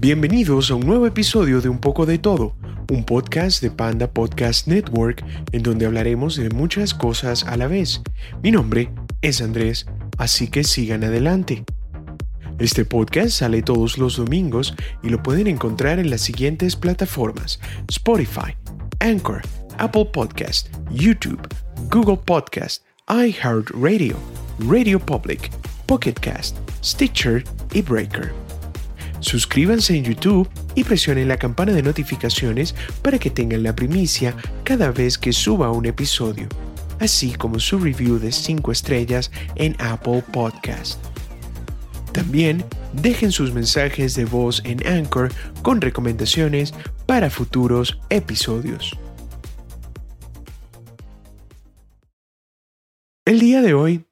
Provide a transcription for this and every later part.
Bienvenidos a un nuevo episodio de Un poco de todo, un podcast de Panda Podcast Network en donde hablaremos de muchas cosas a la vez. Mi nombre es Andrés, así que sigan adelante. Este podcast sale todos los domingos y lo pueden encontrar en las siguientes plataformas: Spotify, Anchor, Apple Podcast, YouTube, Google Podcast, iHeartRadio, Radio Public, Pocket Cast, Stitcher y Breaker. Suscríbanse en YouTube y presionen la campana de notificaciones para que tengan la primicia cada vez que suba un episodio, así como su review de 5 estrellas en Apple Podcast. También dejen sus mensajes de voz en Anchor con recomendaciones para futuros episodios. El día de hoy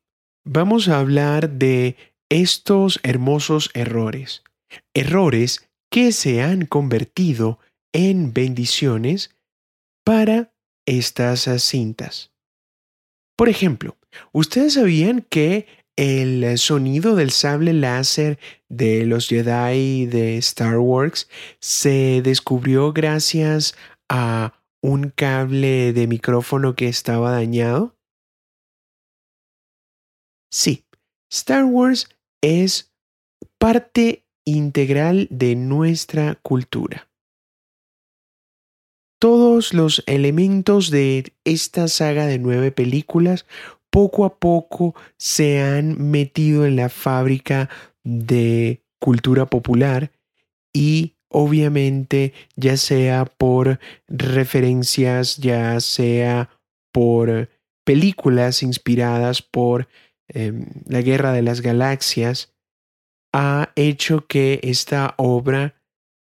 vamos a hablar de estos hermosos errores errores que se han convertido en bendiciones para estas cintas. Por ejemplo, ¿ustedes sabían que el sonido del sable láser de los Jedi de Star Wars se descubrió gracias a un cable de micrófono que estaba dañado? Sí, Star Wars es parte integral de nuestra cultura. Todos los elementos de esta saga de nueve películas poco a poco se han metido en la fábrica de cultura popular y obviamente ya sea por referencias, ya sea por películas inspiradas por em, la Guerra de las Galaxias, ha hecho que esta obra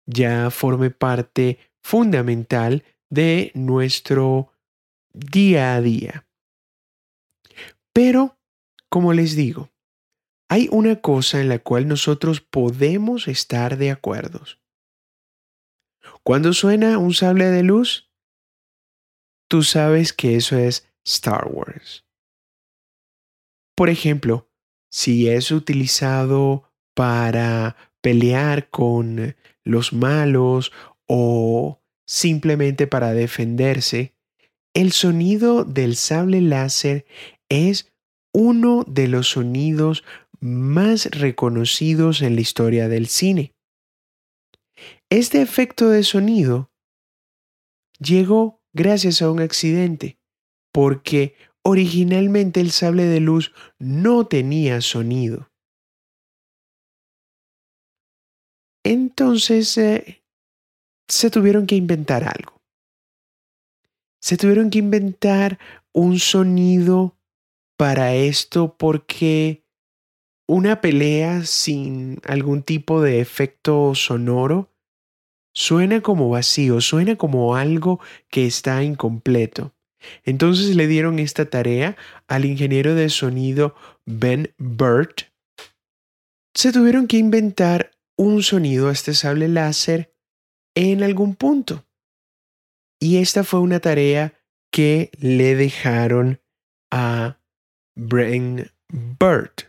ya forme parte fundamental de nuestro día a día. Pero, como les digo, hay una cosa en la cual nosotros podemos estar de acuerdo. Cuando suena un sable de luz, tú sabes que eso es Star Wars. Por ejemplo, si es utilizado para pelear con los malos o simplemente para defenderse, el sonido del sable láser es uno de los sonidos más reconocidos en la historia del cine. Este efecto de sonido llegó gracias a un accidente, porque originalmente el sable de luz no tenía sonido. Entonces eh, se tuvieron que inventar algo. Se tuvieron que inventar un sonido para esto porque una pelea sin algún tipo de efecto sonoro suena como vacío, suena como algo que está incompleto. Entonces le dieron esta tarea al ingeniero de sonido Ben Burt. Se tuvieron que inventar un sonido a este sable láser en algún punto. Y esta fue una tarea que le dejaron a Ben Burt.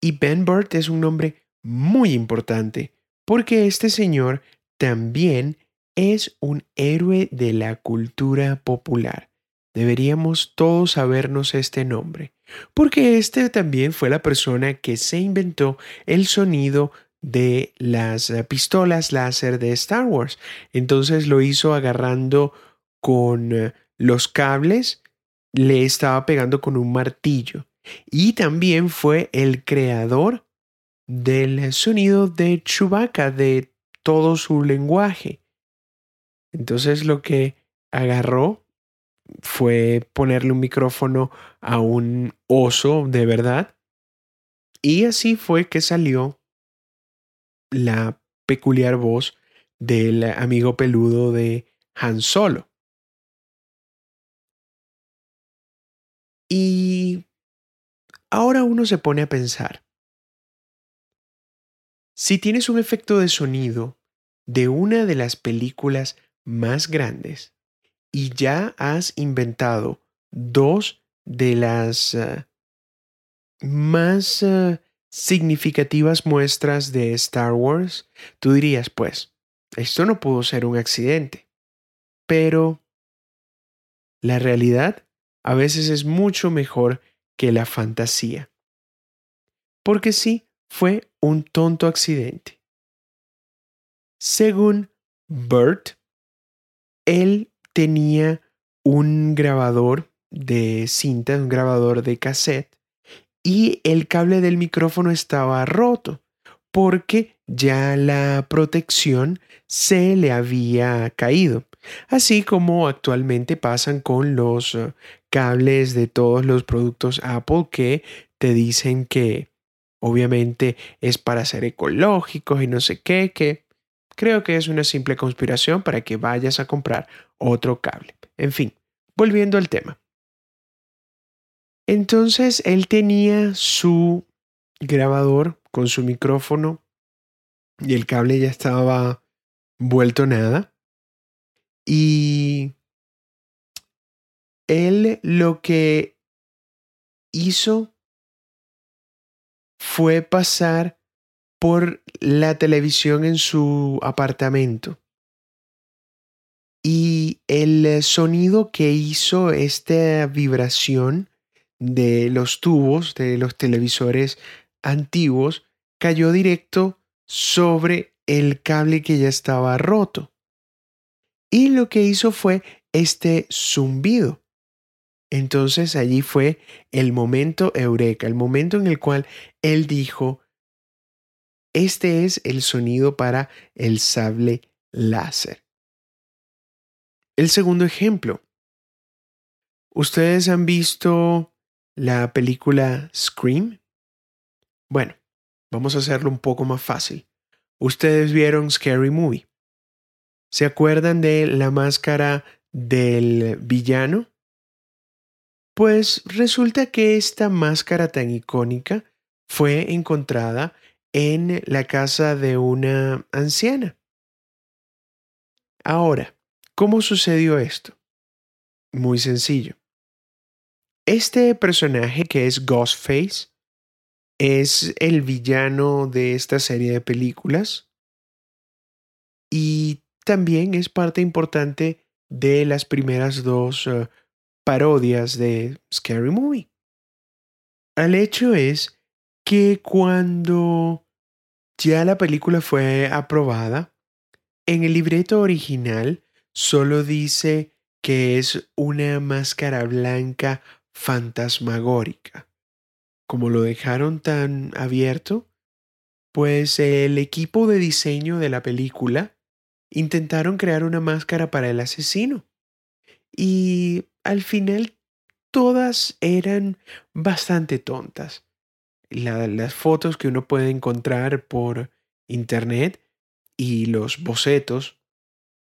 Y Ben Burt es un nombre muy importante porque este señor también es un héroe de la cultura popular. Deberíamos todos sabernos este nombre porque este también fue la persona que se inventó el sonido de las eh, pistolas láser de Star Wars. Entonces lo hizo agarrando con eh, los cables, le estaba pegando con un martillo. Y también fue el creador del sonido de Chewbacca, de todo su lenguaje. Entonces lo que agarró fue ponerle un micrófono a un oso de verdad. Y así fue que salió la peculiar voz del amigo peludo de Han Solo. Y ahora uno se pone a pensar, si tienes un efecto de sonido de una de las películas más grandes, y ya has inventado dos de las eh, más eh, significativas muestras de Star Wars, tú dirías, pues, esto no pudo ser un accidente. Pero la realidad a veces es mucho mejor que la fantasía. Porque sí, fue un tonto accidente. Según Bert, él tenía un grabador de cinta, un grabador de cassette, y el cable del micrófono estaba roto porque ya la protección se le había caído, así como actualmente pasan con los eh, cables de todos los productos Apple que te dicen que obviamente es para ser ecológicos y no sé qué, que creo que es una simple conspiración para que vayas a comprar otro cable. En fin, volviendo al tema. Entonces él tenía su grabador con su micrófono y el cable ya estaba vuelto nada. Y él lo que hizo fue pasar por la televisión en su apartamento. Y el sonido que hizo esta vibración de los tubos de los televisores antiguos cayó directo sobre el cable que ya estaba roto. Y lo que hizo fue este zumbido. Entonces allí fue el momento eureka, el momento en el cual él dijo, este es el sonido para el sable láser. El segundo ejemplo. ¿Ustedes han visto la película Scream? Bueno, vamos a hacerlo un poco más fácil. Ustedes vieron Scary Movie. ¿Se acuerdan de la máscara del villano? Pues resulta que esta máscara tan icónica fue encontrada en la casa de una anciana. Ahora, ¿cómo sucedió esto? Muy sencillo. Este personaje que es Ghostface es el villano de esta serie de películas y también es parte importante de las primeras dos eh, parodias de Scary Movie. El hecho es que cuando ya la película fue aprobada, en el libreto original solo dice que es una máscara blanca fantasmagórica. Como lo dejaron tan abierto, pues el equipo de diseño de la película intentaron crear una máscara para el asesino. Y al final todas eran bastante tontas. Las fotos que uno puede encontrar por internet y los bocetos,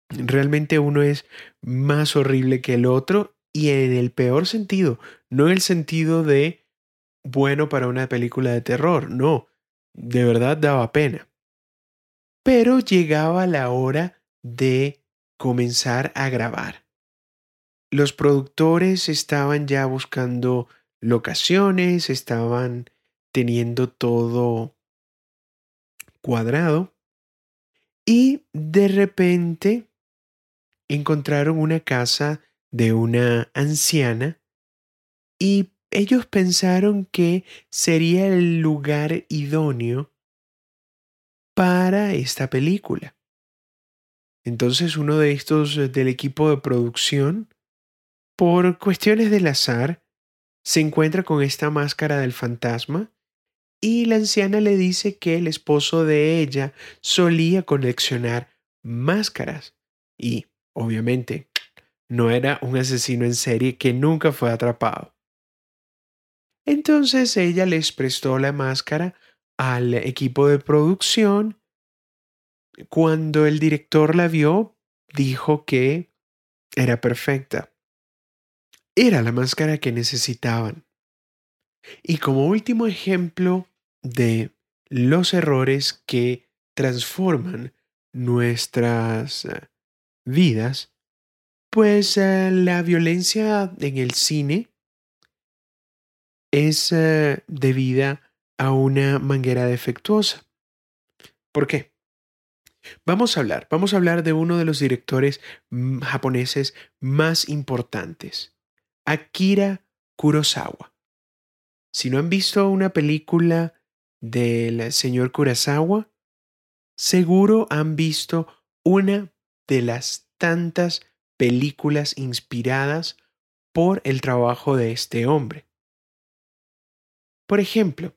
realmente uno es más horrible que el otro y en el peor sentido, no en el sentido de bueno para una película de terror, no, de verdad daba pena. Pero llegaba la hora de comenzar a grabar. Los productores estaban ya buscando locaciones, estaban teniendo todo cuadrado y de repente encontraron una casa de una anciana y ellos pensaron que sería el lugar idóneo para esta película. Entonces uno de estos eh, del equipo de producción, por cuestiones del azar, se encuentra con esta máscara del fantasma y la anciana le dice que el esposo de ella solía coleccionar máscaras y, obviamente, no era un asesino en serie que nunca fue atrapado. Entonces ella les prestó la máscara al equipo de producción. Cuando el director la vio, dijo que era perfecta. Era la máscara que necesitaban. Y como último ejemplo de los errores que transforman nuestras eh, vidas, pues eh, la violencia en el cine es eh, debida a una manguera defectuosa. ¿Por qué? Vamos a hablar, vamos a hablar de uno de los directores mm, japoneses más importantes, Akira Kurosawa. Si no han visto una película del señor Kurosawa, seguro han visto una de las tantas películas inspiradas por el trabajo de este hombre. Por ejemplo,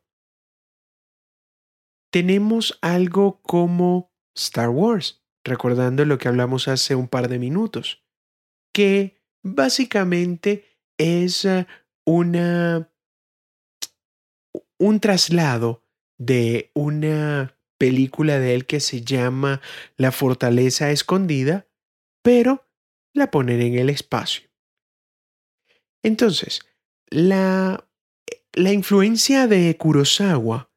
tenemos algo como Star Wars, recordando lo que hablamos hace un par de minutos, que básicamente es eh, una un traslado de una película de él que se llama La fortaleza escondida, pero la ponen en el espacio. Entonces, la, la influencia de Kurosawa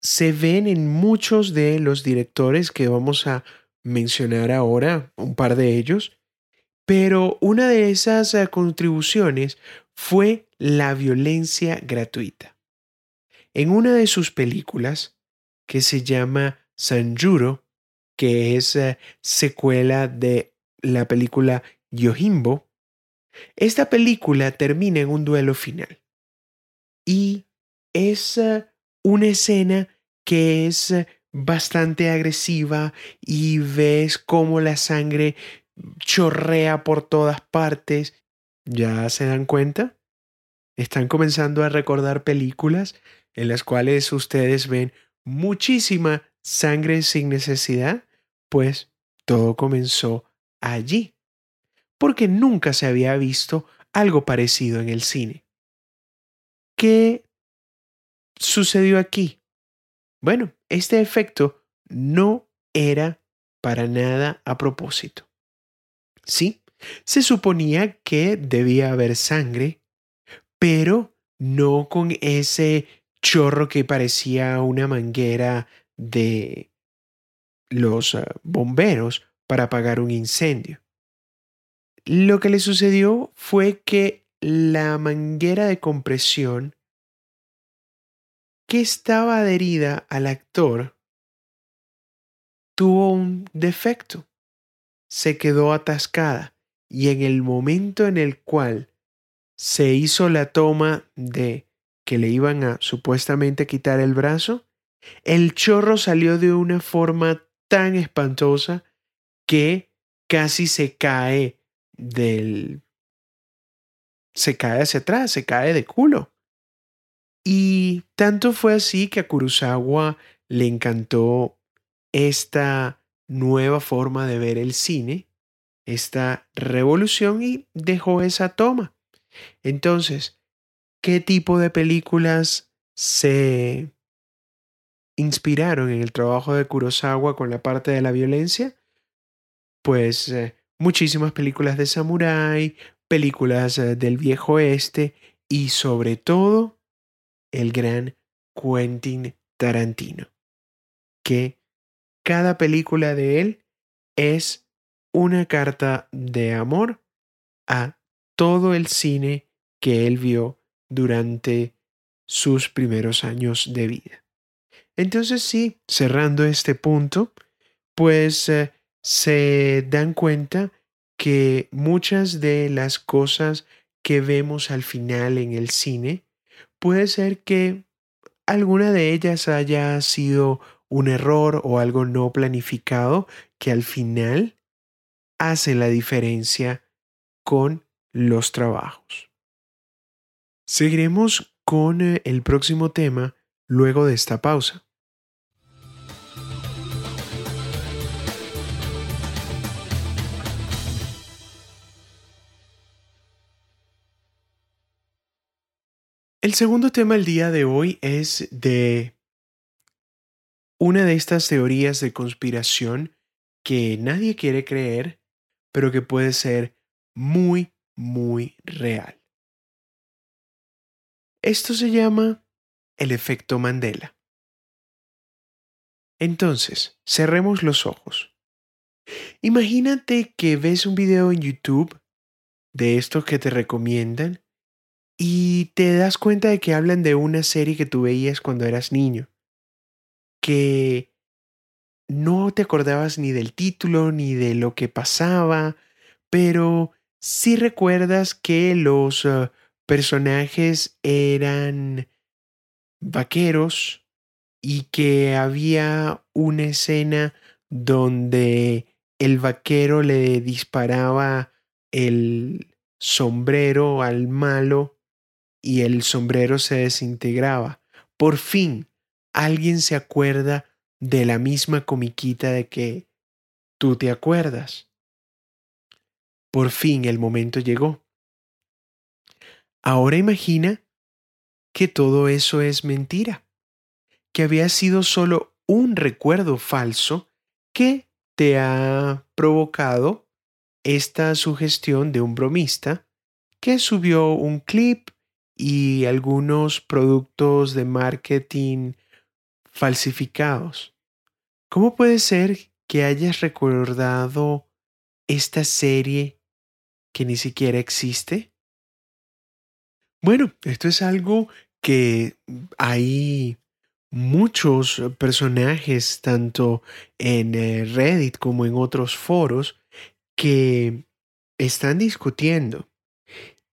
se ven en muchos de los directores que vamos a mencionar ahora, un par de ellos, pero una de esas eh, contribuciones fue la violencia gratuita. En una de sus películas, que se llama Sanjuro, que es eh, secuela de la película Yojimbo, esta película termina en un duelo final. Y es eh, una escena que es eh, bastante agresiva y ves cómo la sangre chorrea por todas partes. ¿Ya se dan cuenta? Están comenzando a recordar películas en las cuales ustedes ven muchísima sangre sin necesidad, pues todo comenzó allí, porque nunca se había visto algo parecido en el cine. ¿Qué sucedió aquí? Bueno, este efecto no era para nada a propósito. Sí, se suponía que debía haber sangre, pero no con ese chorro que parecía una manguera de los ah, bomberos para apagar un incendio. Lo que le sucedió fue que la manguera de compresión que estaba adherida al actor tuvo un defecto. Se quedó atascada y en el momento en el cual se hizo la toma de que le iban a supuestamente quitar el brazo, el chorro salió de una forma tan espantosa que casi se cae del... se cae hacia atrás, se cae de culo. Y tanto fue así que a Kurosawa le encantó esta nueva forma de ver el cine, esta revolución y dejó esa toma. Entonces, qué tipo de películas se inspiraron en el trabajo de Kurosawa con la parte de la violencia? Pues eh, muchísimas películas de samurái, películas eh, del viejo oeste y sobre todo el gran Quentin Tarantino, que cada película de él es una carta de amor a todo el cine que él vio durante sus primeros años de vida. Entonces sí, cerrando este punto, pues eh, se dan cuenta que muchas de las cosas que vemos al final en el cine, puede ser que alguna de ellas haya sido un error o algo no planificado que al final hace la diferencia con los trabajos. Seguiremos con eh, el próximo tema luego de esta pausa. El segundo tema del día de hoy es de una de estas teorías de conspiración que nadie quiere creer, pero que puede ser muy, muy real. Esto se llama el efecto Mandela. Entonces, cerremos los ojos. Imagínate que ves un video en YouTube de estos que te recomiendan y te das cuenta de que hablan de una serie que tú veías cuando eras niño, que no te acordabas ni del título ni de lo que pasaba, pero sí recuerdas que los uh, personajes eran vaqueros y que había una escena donde el vaquero le disparaba el sombrero al malo y el sombrero se desintegraba. Por fin, alguien se acuerda de la misma comiquita de que tú te acuerdas. Por fin el momento llegó. Ahora imagina que todo eso es mentira, que había sido solo un recuerdo falso que te ha provocado esta sugestión de un bromista que subió un clip y algunos productos de marketing falsificados. ¿Cómo puede ser que hayas recordado esta serie que ni siquiera existe? Bueno, esto es algo que hay muchos personajes, tanto en eh, Reddit como en otros foros, que están discutiendo.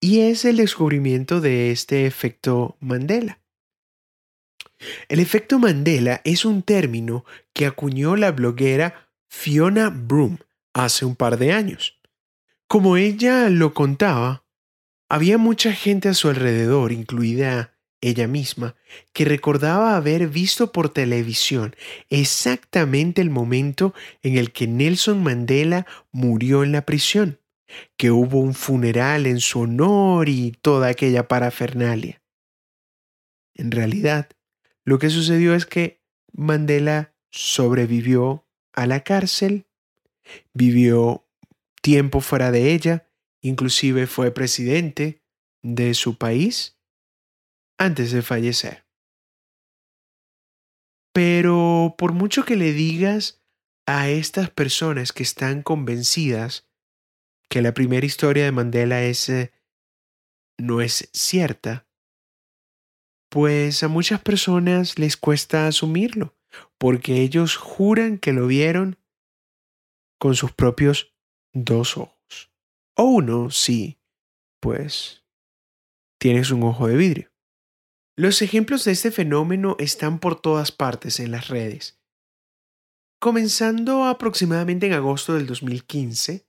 Y es el descubrimiento de este efecto Mandela. El efecto Mandela es un término que acuñó la bloguera Fiona Broom hace un par de años. Como ella lo contaba, había mucha gente a su alrededor, incluida ella misma, que recordaba haber visto por televisión exactamente el momento en el que Nelson Mandela murió en la prisión, que hubo un funeral en su honor y toda aquella parafernalia. En realidad, lo que sucedió es que Mandela sobrevivió a la cárcel, vivió tiempo fuera de ella, inclusive fue presidente de su país antes de fallecer. Pero por mucho que le digas a estas personas que están convencidas que la primera historia de Mandela es, eh, no es cierta, pues a muchas personas les cuesta asumirlo, porque ellos juran que lo vieron con sus propios dos ojos. O uno, sí, pues tienes un ojo de vidrio. Los ejemplos de este fenómeno están por todas partes en las redes. Comenzando aproximadamente en agosto del 2015,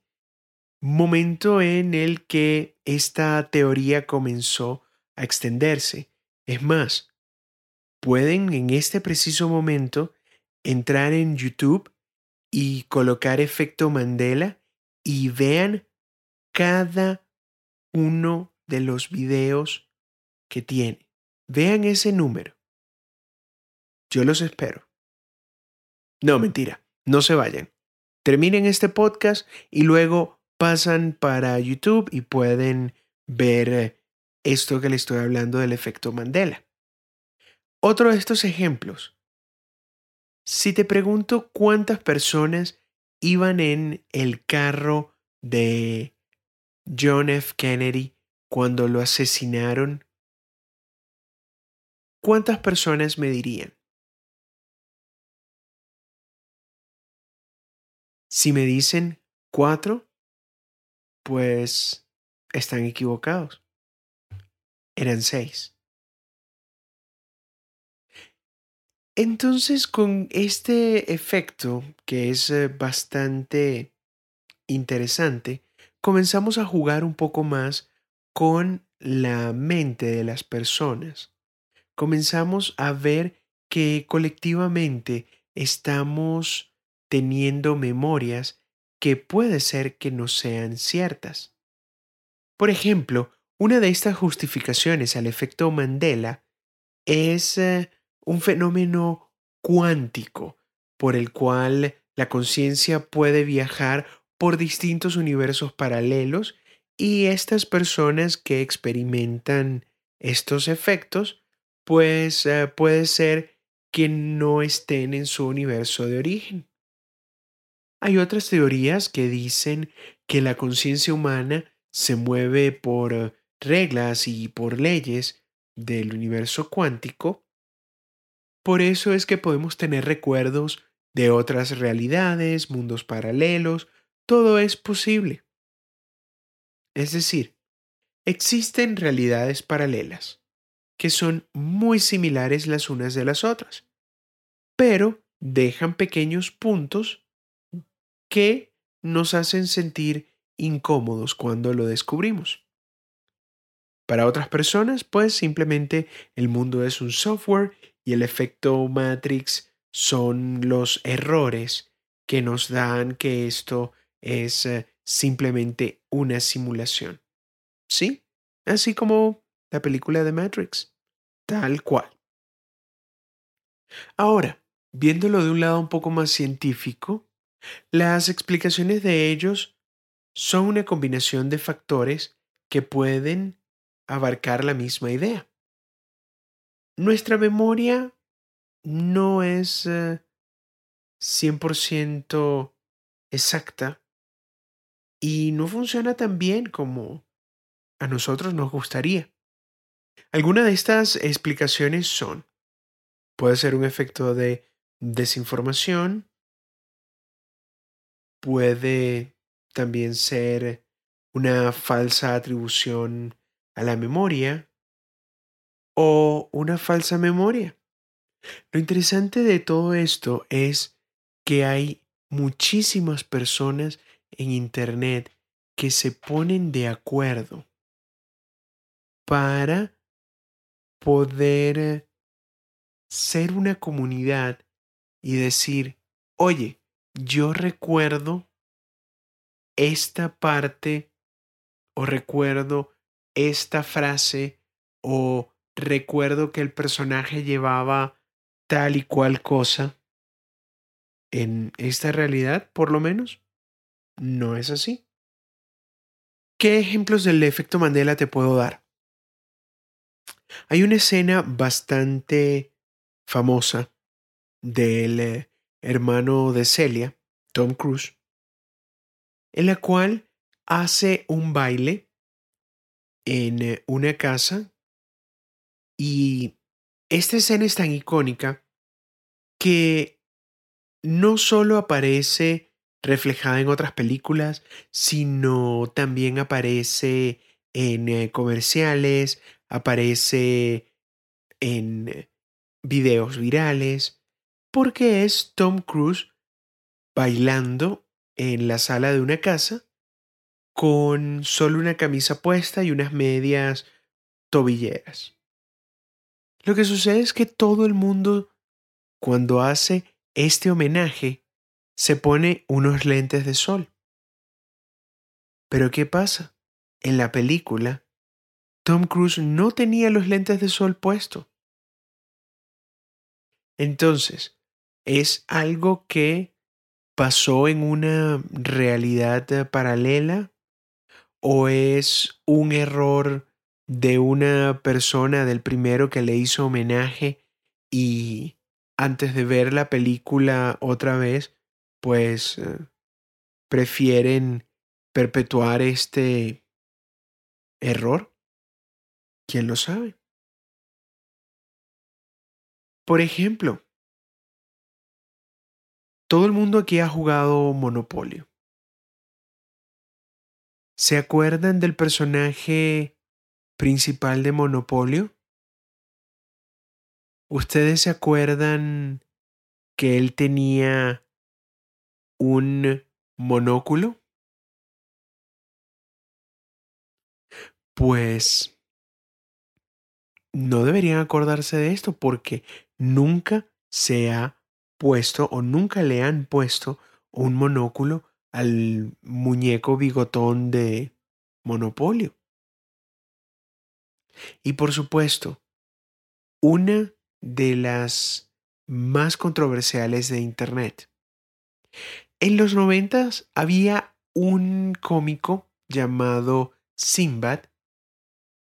momento en el que esta teoría comenzó a extenderse es más, pueden en este preciso momento entrar en YouTube y colocar efecto Mandela y vean cada uno de los videos que tiene. Vean ese número. Yo los espero. No, mentira, no se vayan. Terminen este podcast y luego pasan para YouTube y pueden ver eh, esto que le estoy hablando del efecto Mandela. Otro de estos ejemplos. Si te pregunto cuántas personas iban en el carro de John F. Kennedy cuando lo asesinaron, ¿cuántas personas me dirían? Si me dicen cuatro, pues están equivocados eran seis. Entonces, con este efecto, que es eh, bastante interesante, comenzamos a jugar un poco más con la mente de las personas. Comenzamos a ver que colectivamente estamos teniendo memorias que puede ser que no sean ciertas. Por ejemplo, una de estas justificaciones al efecto Mandela es eh, un fenómeno cuántico por el cual la conciencia puede viajar por distintos universos paralelos y estas personas que experimentan estos efectos, pues eh, puede ser que no estén en su universo de origen. Hay otras teorías que dicen que la conciencia humana se mueve por reglas y por leyes del universo cuántico, por eso es que podemos tener recuerdos de otras realidades, mundos paralelos, todo es posible. Es decir, existen realidades paralelas que son muy similares las unas de las otras, pero dejan pequeños puntos que nos hacen sentir incómodos cuando lo descubrimos. Para otras personas, pues simplemente el mundo es un software y el efecto Matrix son los errores que nos dan que esto es eh, simplemente una simulación. ¿Sí? Así como la película de Matrix. Tal cual. Ahora, viéndolo de un lado un poco más científico, las explicaciones de ellos son una combinación de factores que pueden abarcar la misma idea. Nuestra memoria no es 100% eh, exacta y no funciona tan bien como a nosotros nos gustaría. Algunas de estas explicaciones son, puede ser un efecto de desinformación, puede también ser una falsa atribución a la memoria o una falsa memoria. Lo interesante de todo esto es que hay muchísimas personas en Internet que se ponen de acuerdo para poder ser una comunidad y decir, oye, yo recuerdo esta parte o recuerdo esta frase o recuerdo que el personaje llevaba tal y cual cosa. En esta realidad, por lo menos, no es así. ¿Qué ejemplos del efecto Mandela te puedo dar? Hay una escena bastante famosa del eh, hermano de Celia, Tom Cruise, en la cual hace un baile en eh, una casa y esta escena es tan icónica que no solo aparece reflejada en otras películas, sino también aparece en eh, comerciales, aparece en videos virales, porque es Tom Cruise bailando en la sala de una casa con solo una camisa puesta y unas medias tobilleras. Lo que sucede es que todo el mundo, cuando hace este homenaje, se pone unos lentes de sol. Pero ¿qué pasa? En la película, Tom Cruise no tenía los lentes de sol puesto. Entonces, ¿es algo que pasó en una realidad paralela? ¿O es un error de una persona del primero que le hizo homenaje y antes de ver la película otra vez pues eh, prefieren perpetuar este error? ¿Quién lo sabe? Por ejemplo, todo el mundo aquí ha jugado Monopolio. ¿Se acuerdan del personaje principal de Monopolio? ¿Ustedes se acuerdan que él tenía un monóculo? Pues no deberían acordarse de esto porque nunca se ha puesto o nunca le han puesto un monóculo al muñeco bigotón de Monopolio. Y por supuesto, una de las más controversiales de Internet. En los noventas había un cómico llamado Simbad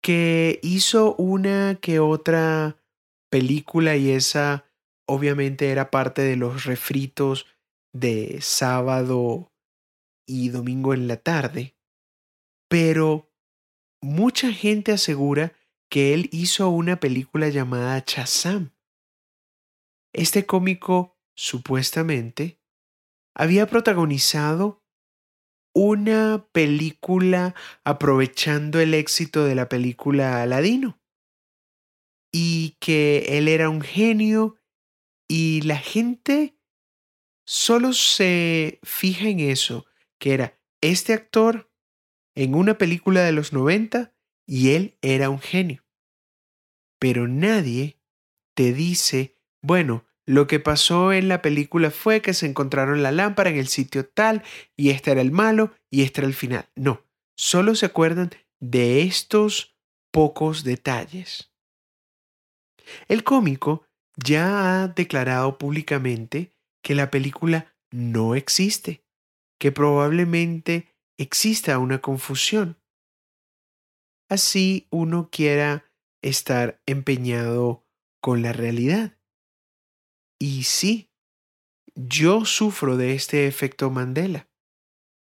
que hizo una que otra película y esa obviamente era parte de los refritos de sábado y domingo en la tarde. Pero mucha gente asegura que él hizo una película llamada Chazam. Este cómico, supuestamente, había protagonizado una película aprovechando el éxito de la película Aladino. Y que él era un genio y la gente solo se fija en eso, que era este actor en una película de los 90 y él era un genio. Pero nadie te dice, bueno, lo que pasó en la película fue que se encontraron la lámpara en el sitio tal y este era el malo y este era el final. No, solo se acuerdan de estos pocos detalles. El cómico ya ha declarado públicamente que la película no existe, que probablemente exista una confusión. Así uno quiera estar empeñado con la realidad. Y sí, yo sufro de este efecto Mandela,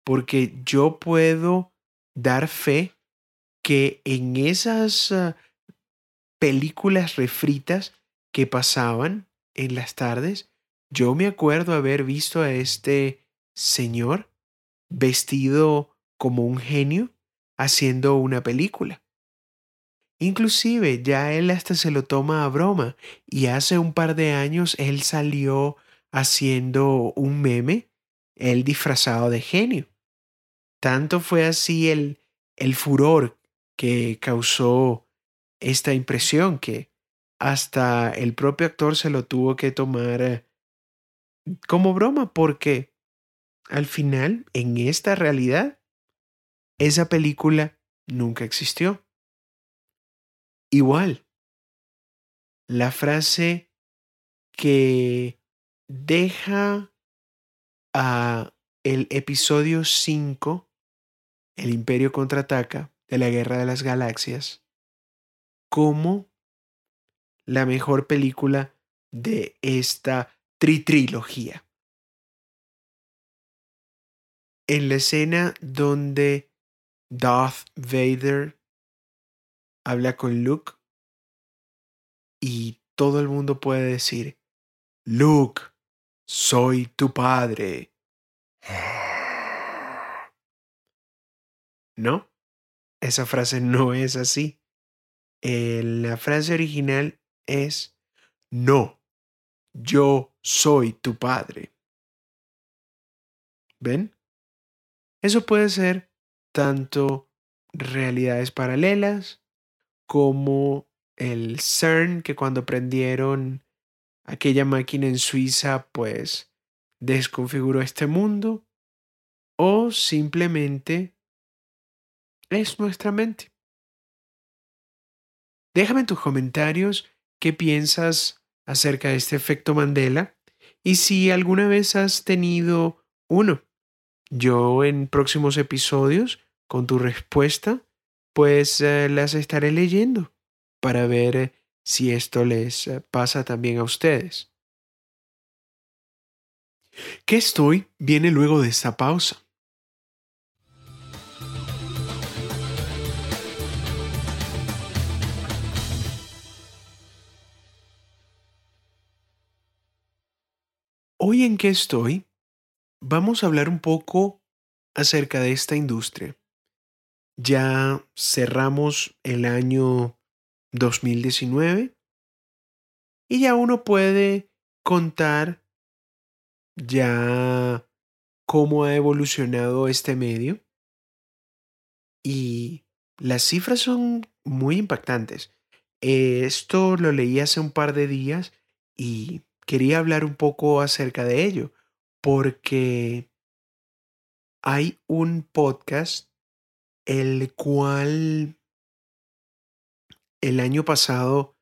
porque yo puedo dar fe que en esas ah, películas refritas que pasaban en las tardes, yo me acuerdo haber visto a este señor vestido como un genio haciendo una película. Inclusive ya él hasta se lo toma a broma y hace un par de años él salió haciendo un meme, él disfrazado de genio. Tanto fue así el, el furor que causó esta impresión que hasta el propio actor se lo tuvo que tomar eh, como broma porque al final en esta realidad esa película nunca existió. Igual, la frase que deja a el episodio 5, el imperio contraataca de la Guerra de las Galaxias, como la mejor película de esta tritrilogía. En la escena donde Darth Vader habla con Luke y todo el mundo puede decir, Luke, soy tu padre. ¿No? Esa frase no es así. la frase original es, no, yo soy tu padre. ¿Ven? Eso puede ser tanto realidades paralelas como el CERN, que cuando prendieron aquella máquina en Suiza, pues desconfiguró este mundo, o simplemente es nuestra mente. Déjame en tus comentarios qué piensas acerca de este efecto Mandela y si alguna vez has tenido uno. Yo en próximos episodios, con tu respuesta, pues eh, las estaré leyendo para ver eh, si esto les eh, pasa también a ustedes. ¿Qué estoy? Viene luego de esta pausa. Hoy en qué estoy, vamos a hablar un poco acerca de esta industria ya cerramos el año 2019 y ya uno puede contar ya cómo ha evolucionado este medio y las cifras son muy impactantes. Esto lo leí hace un par de días y quería hablar un poco acerca de ello porque hay un podcast el cual el año pasado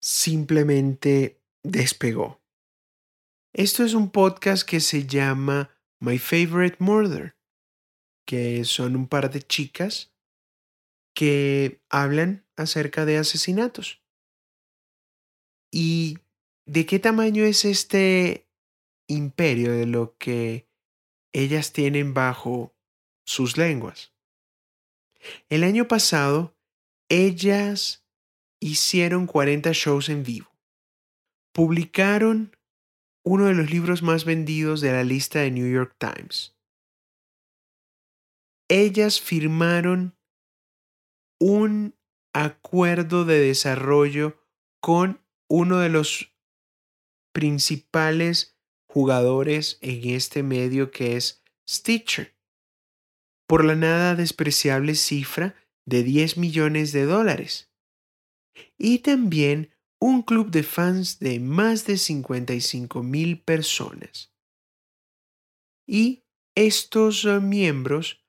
simplemente despegó. Esto es un podcast que se llama My Favorite Murder, que son un par de chicas que hablan acerca de asesinatos. ¿Y de qué tamaño es este imperio de lo que ellas tienen bajo sus lenguas? El año pasado, ellas hicieron 40 shows en vivo. Publicaron uno de los libros más vendidos de la lista de New York Times. Ellas firmaron un acuerdo de desarrollo con uno de los principales jugadores en este medio que es Stitcher, por la nada despreciable cifra de 10 millones de dólares. Y también un club de fans de más de 55 mil personas. Y estos eh, miembros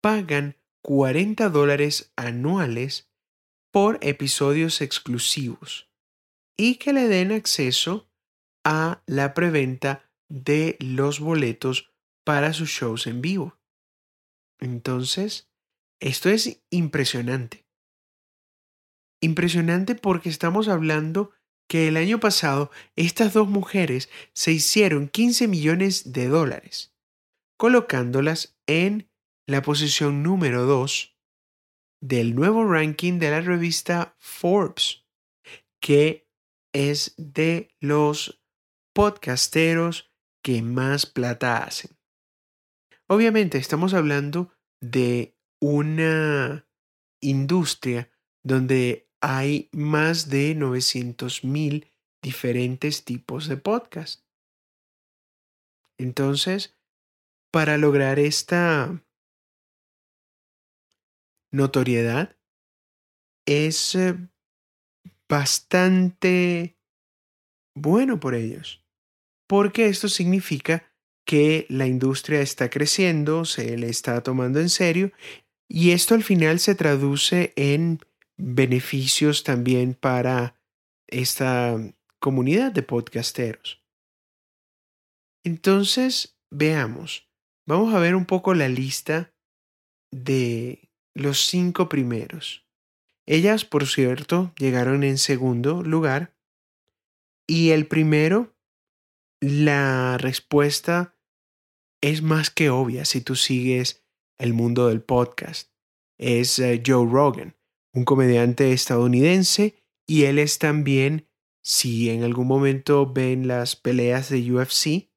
pagan 40 dólares anuales por episodios exclusivos y que le den acceso a la preventa de los boletos para sus shows en vivo. Entonces, esto es impresionante. Impresionante porque estamos hablando que el año pasado estas dos mujeres se hicieron 15 millones de dólares, colocándolas en la posición número 2 del nuevo ranking de la revista Forbes, que es de los podcasteros que más plata hacen. Obviamente estamos hablando de una industria donde hay más de 900.000 diferentes tipos de podcast. Entonces, para lograr esta notoriedad, es eh, bastante bueno por ellos, porque esto significa que la industria está creciendo, se le está tomando en serio, y esto al final se traduce en beneficios también para esta comunidad de podcasteros. Entonces, veamos, vamos a ver un poco la lista de los cinco primeros. Ellas, por cierto, llegaron en segundo lugar. Y el primero, la respuesta es más que obvia si tú sigues el mundo del podcast. Es eh, Joe Rogan un comediante estadounidense y él es también, si en algún momento ven las peleas de UFC,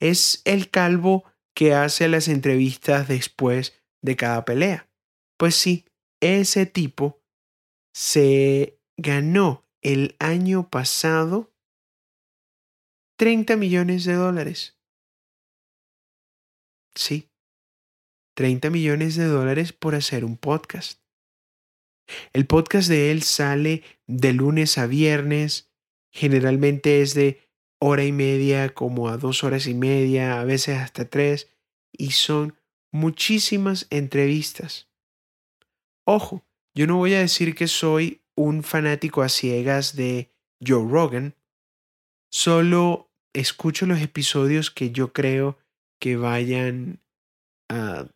es el calvo que hace las entrevistas después de cada pelea. Pues sí, ese tipo se ganó el año pasado 30 millones de dólares. Sí, 30 millones de dólares por hacer un podcast. El podcast de él sale de lunes a viernes, generalmente es de hora y media como a dos horas y media, a veces hasta tres, y son muchísimas entrevistas. Ojo, yo no voy a decir que soy un fanático a ciegas de Joe Rogan, solo escucho los episodios que yo creo que vayan a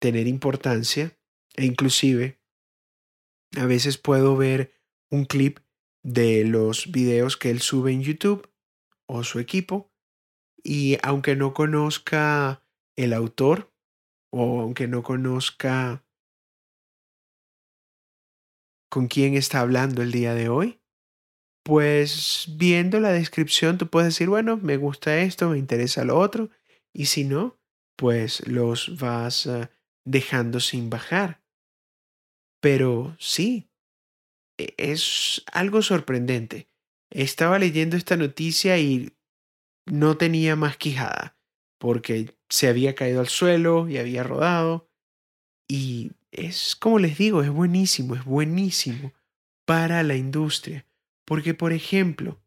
tener importancia e inclusive a veces puedo ver un clip de los videos que él sube en YouTube o su equipo y aunque no conozca el autor o aunque no conozca con quién está hablando el día de hoy, pues viendo la descripción tú puedes decir, bueno, me gusta esto, me interesa lo otro, y si no, pues los vas ah, dejando sin bajar. Pero sí, e-, es algo sorprendente. Estaba leyendo esta noticia y no tenía más quijada, porque se había caído al suelo y había rodado. Y es, como les digo, es buenísimo, es buenísimo para la industria. Porque, por ejemplo,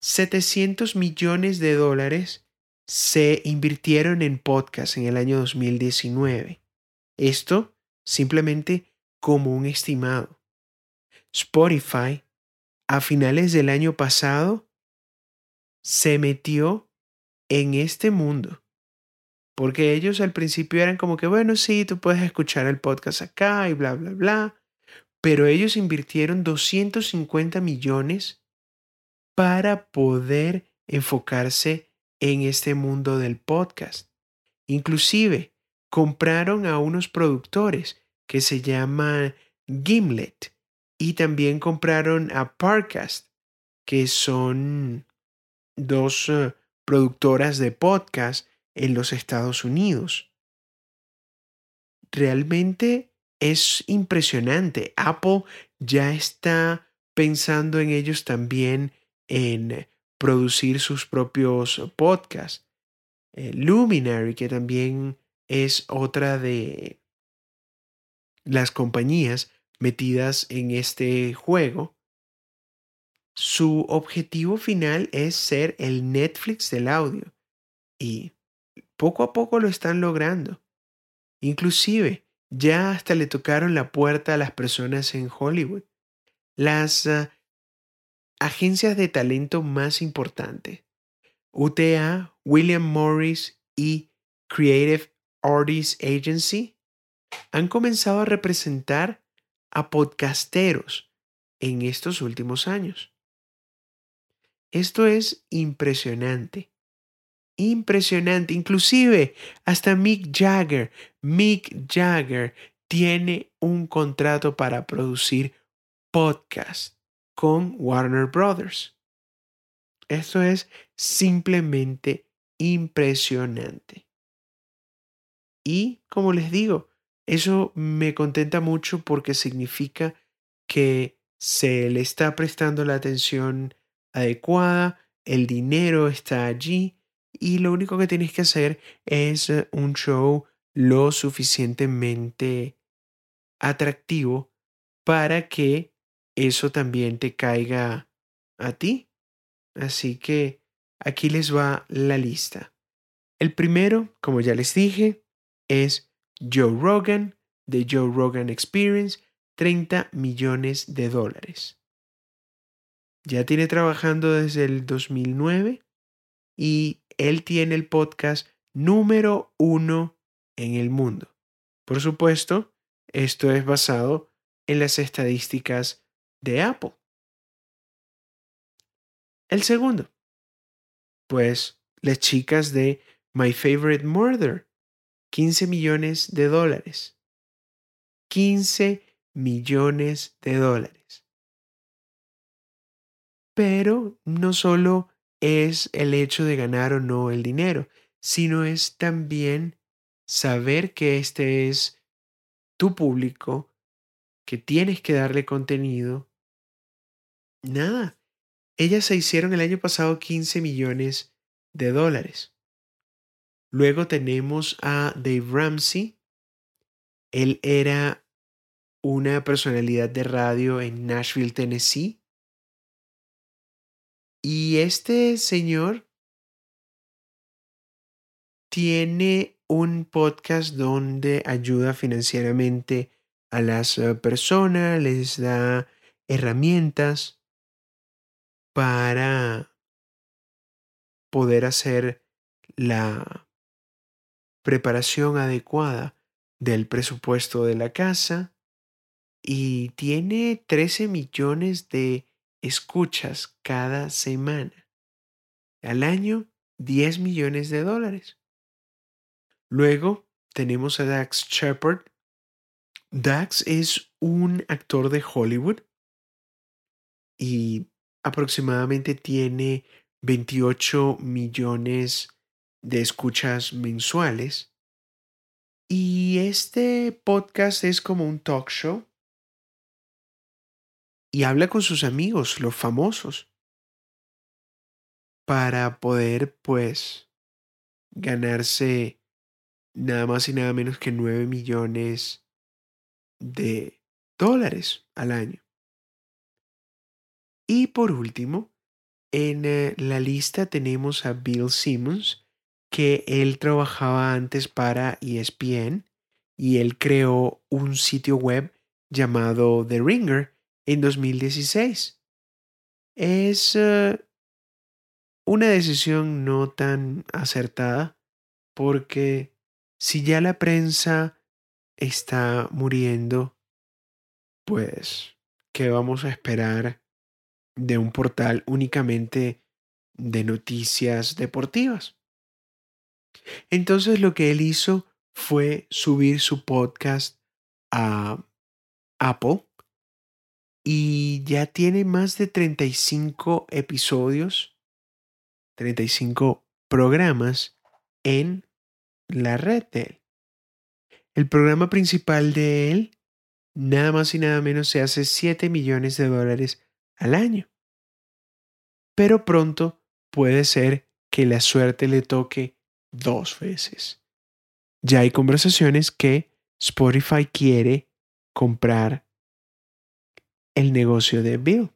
700 millones de dólares se invirtieron en podcast en el año 2019. Esto simplemente como un estimado. Spotify, a finales del año pasado, se metió en este mundo. Porque ellos al principio eran como que, bueno, sí, tú puedes escuchar el podcast acá y bla, bla, bla. Pero ellos invirtieron 250 millones para poder enfocarse en este mundo del podcast. Inclusive compraron a unos productores que se llama Gimlet y también compraron a Parcast, que son dos eh, productoras de podcast en los Estados Unidos. Realmente es impresionante. Apple ya está pensando en ellos también en producir sus propios podcasts. Eh, Luminary, que también es otra de las compañías metidas en este juego, su objetivo final es ser el Netflix del audio y poco a poco lo están logrando. Inclusive, ya hasta le tocaron la puerta a las personas en Hollywood. Las ah, agencias de talento más importantes, UTA, William Morris y Creative Artists Agency, han comenzado a representar a podcasteros en estos últimos años. Esto es impresionante. Impresionante. Inclusive hasta Mick Jagger. Mick Jagger tiene un contrato para producir podcast con Warner Brothers. Esto es simplemente impresionante. Y como les digo, eso me contenta mucho porque significa que se le está prestando la atención adecuada, el dinero está allí y lo único que tienes que hacer es eh, un show lo suficientemente atractivo para que eso también te caiga a ti. Así que aquí les va la lista. El primero, como ya les dije, es Joe Rogan, de Joe Rogan Experience, 30 millones de dólares. Ya tiene trabajando desde el 2009 y él tiene el podcast número uno en el mundo. Por supuesto, esto es basado en las estadísticas de Apple. El segundo, pues las chicas de My Favorite Murder, 15 millones de dólares. 15 millones de dólares. Pero no solo es el hecho de ganar o no el dinero, sino es también saber que este es tu público, que tienes que darle contenido. Nada. Ellas se hicieron el año pasado 15 millones de dólares. Luego tenemos a Dave Ramsey. Él era una personalidad de radio en Nashville, Tennessee. Y este señor tiene un podcast donde ayuda financieramente a las eh, personas, les da herramientas para poder hacer la preparación adecuada del presupuesto de la casa y tiene 13 millones de escuchas cada semana. Al año, 10 millones de dólares. Luego tenemos a Dax Shepard. Dax es un actor de Hollywood y aproximadamente tiene 28 millones de escuchas mensuales. Y este podcast es como un talk show y habla con sus amigos, los famosos, para poder pues ganarse nada más y nada menos que 9 millones de dólares al año. Y por último, en eh, la lista tenemos a Bill Simmons, que él trabajaba antes para ESPN y él creó un sitio web llamado The Ringer, en 2016. Es eh, una decisión no tan acertada porque si ya la prensa está muriendo, pues, ¿qué vamos a esperar de un portal únicamente de noticias deportivas? Entonces lo que él hizo fue subir su podcast a Apple y ya tiene más de 35 episodios, 35 programas en la red de él. El programa principal de él, nada más y nada menos, se hace 7 millones de dólares al año. Pero pronto puede ser que la suerte le toque dos veces. Ya hay conversaciones que Spotify quiere comprar el negocio de Bill.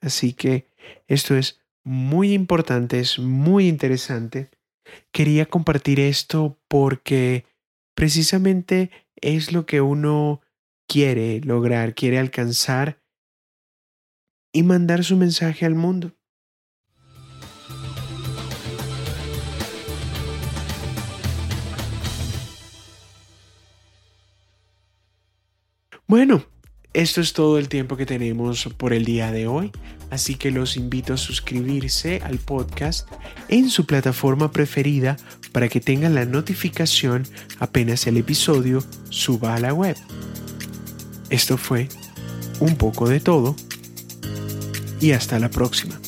Así que esto es muy importante, es muy interesante. Quería compartir esto porque precisamente es lo que uno quiere lograr, quiere alcanzar y mandar su mensaje al mundo. Bueno, esto es todo el tiempo que tenemos por el día de hoy, así que los invito a suscribirse al podcast en su plataforma preferida para que tengan la notificación apenas el episodio suba a la web. Esto fue un poco de todo y hasta la próxima.